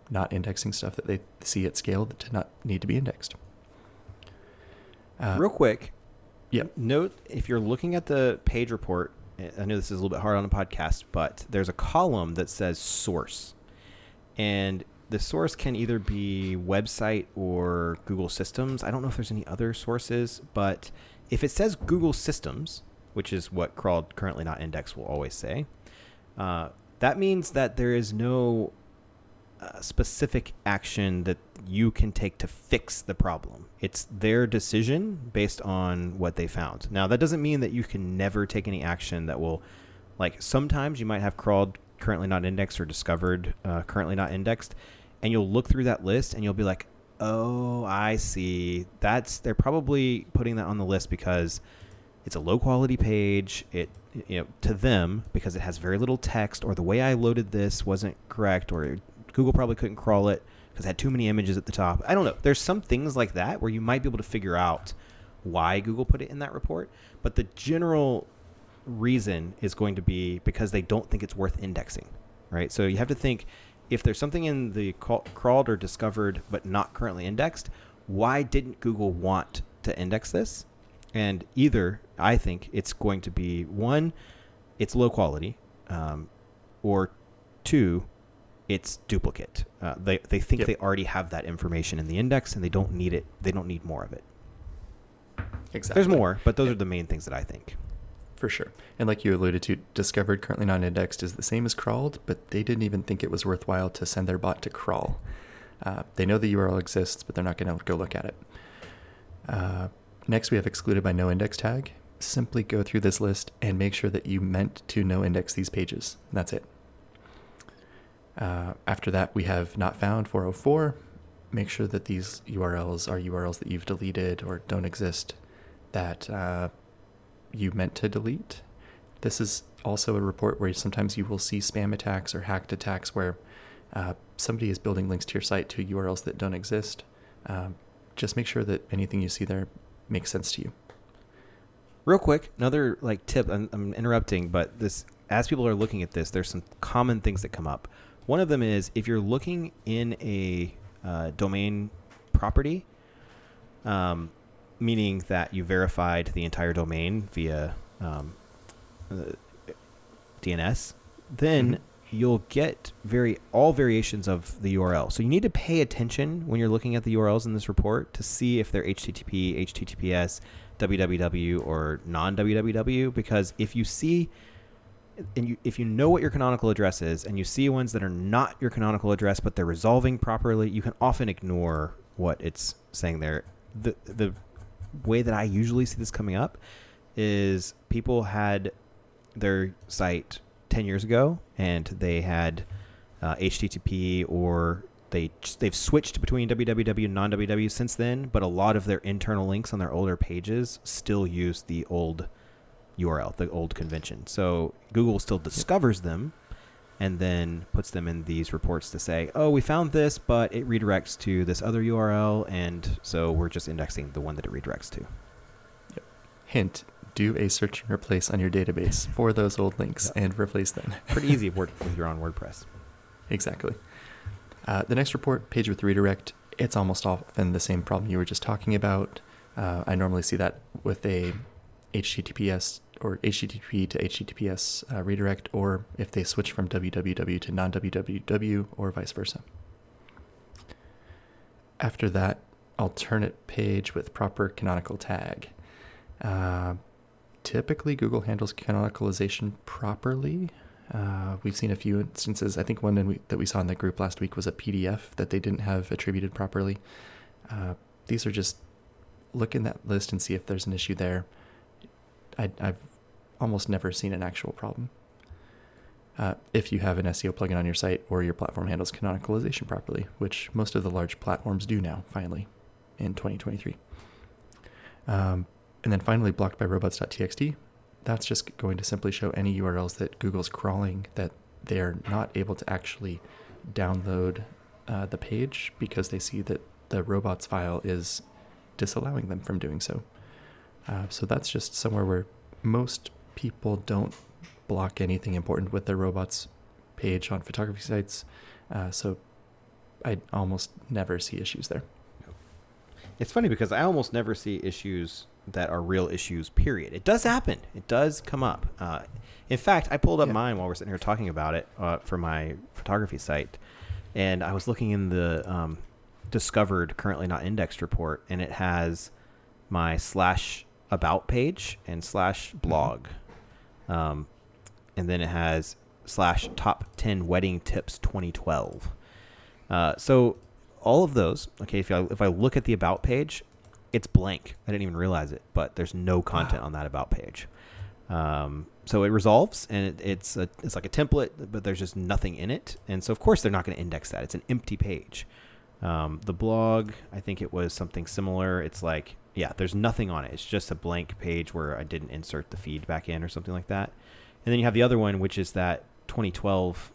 not indexing stuff that they see at scale to not need to be indexed. Uh, Real quick, Yep. Note if you're looking at the page report, I know this is a little bit hard on a podcast, but there's a column that says source. And the source can either be website or Google Systems. I don't know if there's any other sources, but if it says Google Systems, which is what crawled currently not indexed will always say, uh, that means that there is no uh, specific action that you can take to fix the problem. It's their decision based on what they found. Now, that doesn't mean that you can never take any action that will, like, sometimes you might have crawled currently not indexed or discovered uh, currently not indexed, and you'll look through that list and you'll be like, oh, I see. That's, they're probably putting that on the list because it's a low quality page. It, you know, to them, because it has very little text or the way I loaded this wasn't correct or Google probably couldn't crawl it because it had too many images at the top. I don't know. There's some things like that where you might be able to figure out why Google put it in that report, but the general reason is going to be because they don't think it's worth indexing, right? So you have to think if there's something in the crawled or discovered but not currently indexed, why didn't Google want to index this? And either I think it's going to be one, it's low quality, um, or two, it's duplicate. Uh, they they think yep. they already have that information in the index and they don't need it. They don't need more of it. Exactly. There's more, but those yep. are the main things that I think. For sure. And like you alluded to, discovered currently not indexed is the same as crawled, but they didn't even think it was worthwhile to send their bot to crawl. Uh, they know the URL exists, but they're not going to go look at it. Uh, next, we have excluded by no index tag. Simply go through this list and make sure that you meant to no index these pages. That's it. Uh, after that, we have not found 404. Make sure that these URLs are URLs that you've deleted or don't exist that uh, you meant to delete. This is also a report where sometimes you will see spam attacks or hacked attacks where uh, somebody is building links to your site to URLs that don't exist. Um, just make sure that anything you see there makes sense to you. Real quick, another like tip. I'm, I'm interrupting, but this as people are looking at this, there's some common things that come up. One of them is if you're looking in a uh, domain property, um, meaning that you verified the entire domain via um, uh, DNS, then mm-hmm. you'll get very all variations of the URL. So you need to pay attention when you're looking at the URLs in this report to see if they're HTTP, HTTPS, www, or non www. Because if you see and you, if you know what your canonical address is and you see ones that are not your canonical address but they're resolving properly you can often ignore what it's saying there the the way that i usually see this coming up is people had their site 10 years ago and they had uh, http or they they've switched between www and non-www since then but a lot of their internal links on their older pages still use the old URL, the old convention. So Google still discovers them and then puts them in these reports to say, oh, we found this, but it redirects to this other URL, and so we're just indexing the one that it redirects to. Yep. Hint do a search and replace on your database for those old links yep. and replace them. Pretty easy with your own WordPress. Exactly. Uh, the next report, page with redirect, it's almost often the same problem you were just talking about. Uh, I normally see that with a HTTPS or HTTP to HTTPS uh, redirect, or if they switch from www to non www, or vice versa. After that, alternate page with proper canonical tag. Uh, typically, Google handles canonicalization properly. Uh, we've seen a few instances. I think one we, that we saw in the group last week was a PDF that they didn't have attributed properly. Uh, these are just look in that list and see if there's an issue there. I, have almost never seen an actual problem. Uh, if you have an SEO plugin on your site or your platform handles canonicalization properly, which most of the large platforms do now, finally. in 2023. Um, and then finally, blocked by robots.txt. That's just going to simply show any URLs that Google's crawling that they're not able to actually download uh, the page because they see that the robots file is disallowing them from doing so. Uh, so that's just somewhere where most people don't block anything important with their robots page on photography sites. Uh, so I almost never see issues there. It's funny because I almost never see issues that are real issues. Period. It does happen. It does come up. Uh, in fact, I pulled up Yeah. mine while we're sitting here talking about it uh, for my photography site, and I was looking in the um, discovered currently not indexed report, and it has my slash about page and slash blog, um, and then it has slash top ten wedding tips 2012. Uh, so all of those, okay, if I, if I look at the about page, it's blank. I didn't even realize it, but there's no content Wow. on that about page. Um, so it resolves, and it, it's a, it's like a template, but there's just nothing in it. And so of course they're not going to index that. It's an empty page. Um, the blog, I think it was something similar. It's like, yeah, there's nothing on it. It's just a blank page where I didn't insert the feed back in or something like that. And then you have the other one, which is that 2012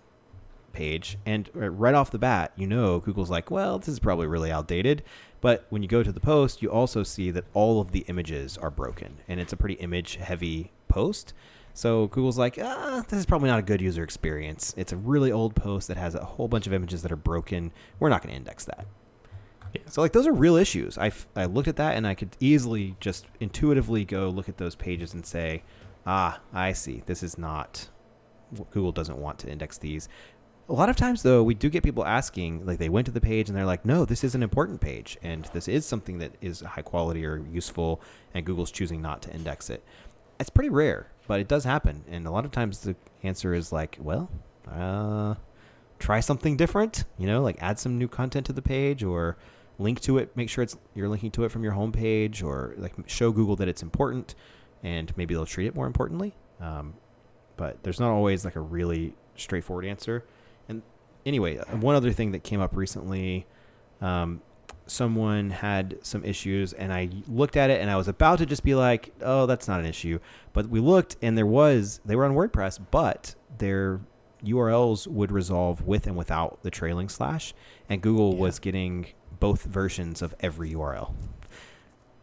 page. And uh, right off the bat, you know, Google's like, well, this is probably really outdated. But when you go to the post, you also see that all of the images are broken. And it's a pretty image heavy post. So Google's like, ah, this is probably not a good user experience. It's a really old post that has a whole bunch of images that are broken. We're not going to index that. So like those are real issues. I, I looked at that and I could easily just intuitively go look at those pages and say, ah, I see. This is not Google doesn't want to index these. A lot of times, though, we do get people asking, like they went to the page and they're like, no, this is an important page, and this is something that is high quality or useful, and Google's choosing not to index it. It's pretty rare, but it does happen, and a lot of times the answer is like, well, uh, try something different. You know, like add some new content to the page, or link to it. Make sure it's you're linking to it from your homepage, or like show Google that it's important, and maybe they'll treat it more importantly. Um, but there's not always like a really straightforward answer. And anyway, uh, one other thing that came up recently, um, someone had some issues, and I looked at it, and I was about to just be like, "Oh, that's not an issue," but we looked, and there was they were on WordPress, but their URLs would resolve with and without the trailing slash, and Google Yeah. was getting both versions of every URL,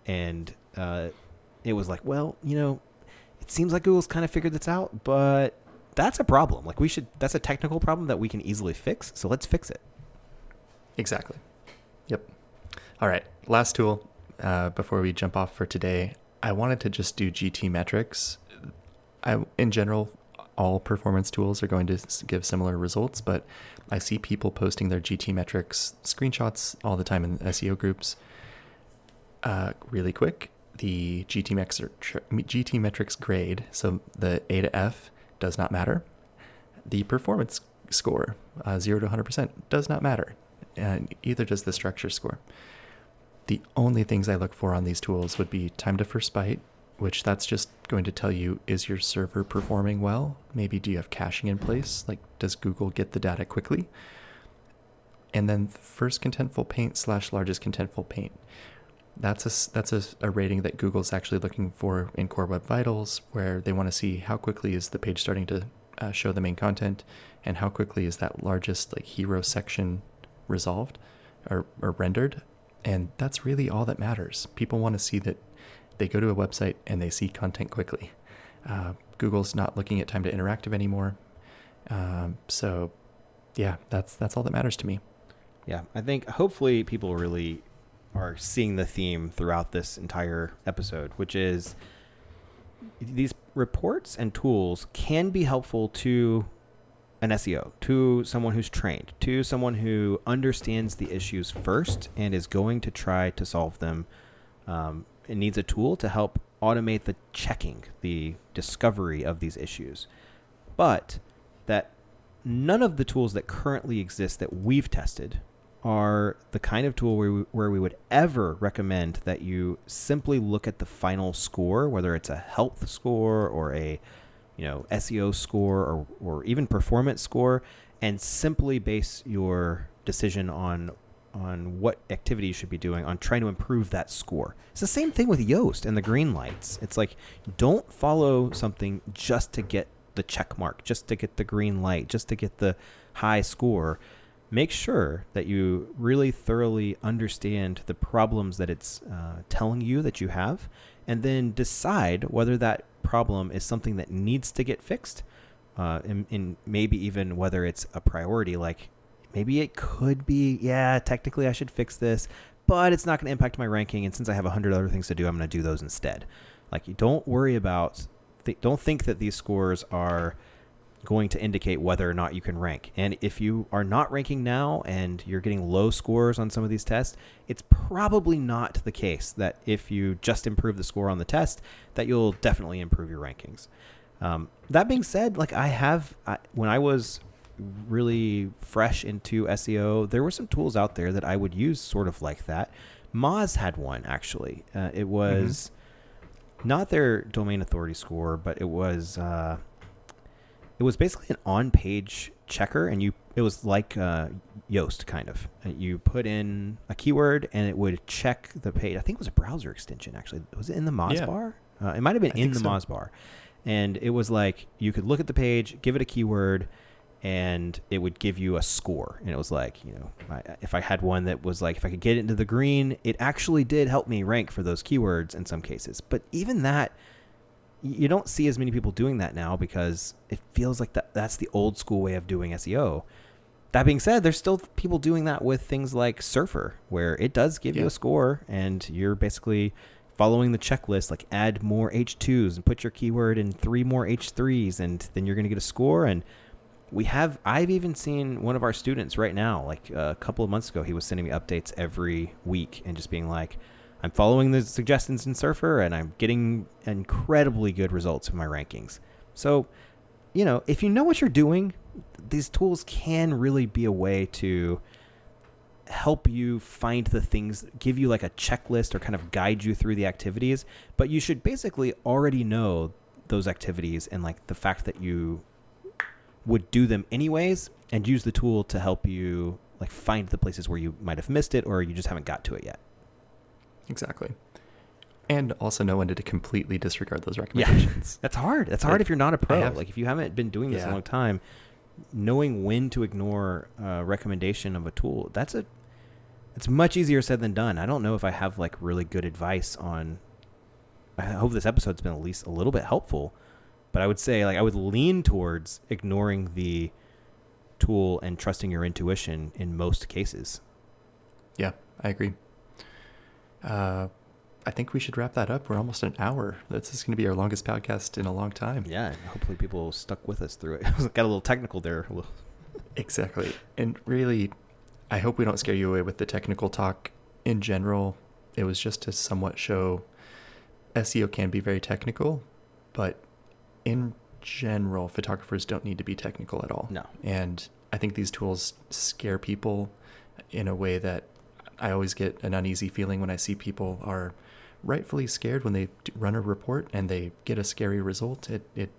and uh, it was like, well, you know, it seems like Google's kind of figured this out, but that's a problem. Like we should that's a technical problem that we can easily fix. So let's fix it. Exactly. Yep. All right. Last tool uh, before we jump off for today. I wanted to just do GTmetrix. I, in general, all performance tools are going to give similar results, but I see people posting their GTmetrix screenshots all the time in SEO groups. Uh, really quick, the GT, mex- GTmetrix grade, so the A to F, does not matter. The performance score, uh, 0 to 100%, does not matter and either does the structure score. The only things I look for on these tools would be time to first byte, which that's just going to tell you is your server performing well? Maybe do you have caching in place? Like, does Google get the data quickly? And then first contentful paint slash largest contentful paint. That's a that's a, a rating that Google's actually looking for in Core Web Vitals, where they want to see how quickly is the page starting to uh, show the main content, and how quickly is that largest like hero section resolved or, or rendered. And that's really all that matters. People want to see that they go to a website and they see content quickly. Uh, Google's not looking at time to interactive anymore. Um, so, yeah, that's that's all that matters to me. Yeah, I think hopefully people really are seeing the theme throughout this entire episode, which is these reports and tools can be helpful to an SEO, to someone who's trained, to someone who understands the issues first and is going to try to solve them. Um, it needs a tool to help automate the checking, the discovery of these issues. But that none of the tools that currently exist that we've tested are the kind of tool where we, where we would ever recommend that you simply look at the final score, whether it's a health score or a you know SEO score or, or even performance score, and simply base your decision on on what activity you should be doing on trying to improve that score. It's the same thing with Yoast and the green lights. It's like don't follow something just to get the check mark, just to get the green light, just to get the high score. Make sure that you really thoroughly understand the problems that it's uh, telling you that you have, and then decide whether that problem is something that needs to get fixed, uh, and, and maybe even whether it's a priority. Like maybe it could be, yeah, technically I should fix this, but it's not going to impact my ranking. And since I have a hundred other things to do, I'm going to do those instead. Like you don't worry about, th- don't think that these scores are going to indicate whether or not you can rank. And if you are not ranking now and you're getting low scores on some of these tests, it's probably not the case that if you just improve the score on the test, that you'll definitely improve your rankings. Um, that being said, like I have, I, when I was really fresh into SEO, there were some tools out there that I would use sort of like that. Moz had one actually. Uh, it was mm-hmm. not their domain authority score, but it was uh, it was basically an on-page checker, and you it was like uh, Yoast kind of. Uh, you put in a keyword, and it would check the page. I think it was a browser extension actually. Was it in the Moz yeah. bar? Uh, it might have been I in the so. Moz bar, and it was like you could look at the page, give it a keyword and it would give you a score. And it was like, you know, if I had one that was like, if I could get into the green, it actually did help me rank for those keywords in some cases. But even that, you don't see as many people doing that now because it feels like that that's the old school way of doing SEO. That being said, there's still people doing that with things like Surfer, where it does give yeah. you a score and you're basically following the checklist, like add more H2s and put your keyword in three more H3s, and then you're going to get a score. And we have i've even seen one of our students right now like uh, a couple of months ago he was sending me updates every week and just being like i'm following the suggestions in surfer and i'm getting incredibly good results in my rankings. So you know if you know what you're doing these tools can really be a way to help you find the things give you like a checklist or kind of guide you through the activities but you should basically already know those activities and like the fact that you would do them anyways and use the tool to help you like find the places where you might have missed it or you just haven't got to it yet. Exactly. And also know when to completely disregard those recommendations. Yeah. That's hard. That's hard if you're not a pro. Have, like if you haven't been doing this yeah. a long time, knowing when to ignore a recommendation of a tool, that's a it's much easier said than done. I don't know if I have like really good advice on I hope this episode's been at least a little bit helpful but I would say like I would lean towards ignoring the tool and trusting your intuition in most cases. Yeah, I agree. Uh, I think we should wrap that up. We're almost an hour. This is going to be our longest podcast in a long time. Yeah, hopefully people stuck with us through it. Got a little technical there. exactly. And really, I hope we don't scare you away with the technical talk in general. It was just to somewhat show SEO can be very technical, but in general, photographers don't need to be technical at all. No. And I think these tools scare people in a way that I always get an uneasy feeling when I see people are rightfully scared when they run a report and they get a scary result. It, it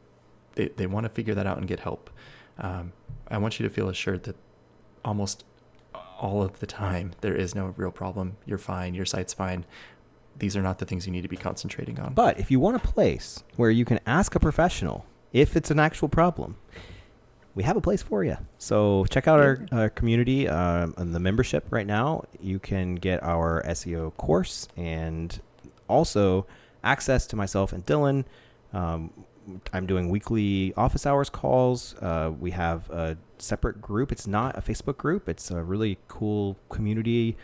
they, they want to figure that out and get help. Um, I want you to feel assured that almost all of the time there is no real problem. You're fine. Your site's fine these are not the things you need to be concentrating on. But if you want a place where you can ask a professional if it's an actual problem, we have a place for you. So check out our, our community um, and the membership right now. You can get our SEO course and also access to myself and Dylan. Um, I'm doing weekly office hours calls. Uh, we have a separate group. It's not a Facebook group. It's a really cool community.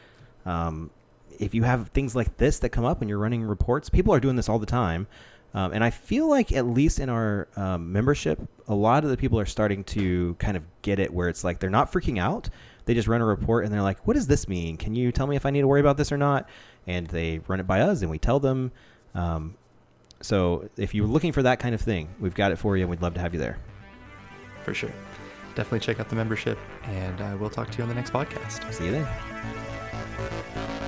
Um, if you have things like this that come up when you're running reports, people are doing this all the time. Um, and I feel like, at least in our um, membership, a lot of the people are starting to kind of get it where it's like they're not freaking out. They just run a report and they're like, what does this mean? Can you tell me if I need to worry about this or not? And they run it by us and we tell them. Um, so if you're looking for that kind of thing, we've got it for you and we'd love to have you there. For sure. Definitely check out the membership and uh, we'll talk to you on the next podcast. See you then.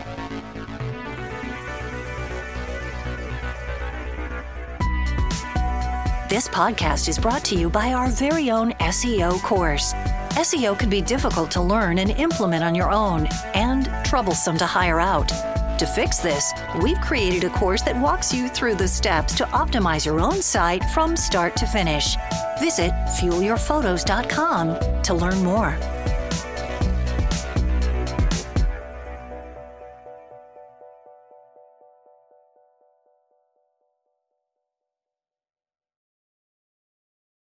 This podcast is brought to you by our very own SEO course. SEO can be difficult to learn and implement on your own, and troublesome to hire out. To fix this, we've created a course that walks you through the steps to optimize your own site from start to finish. Visit fuelyourphotos.com to learn more.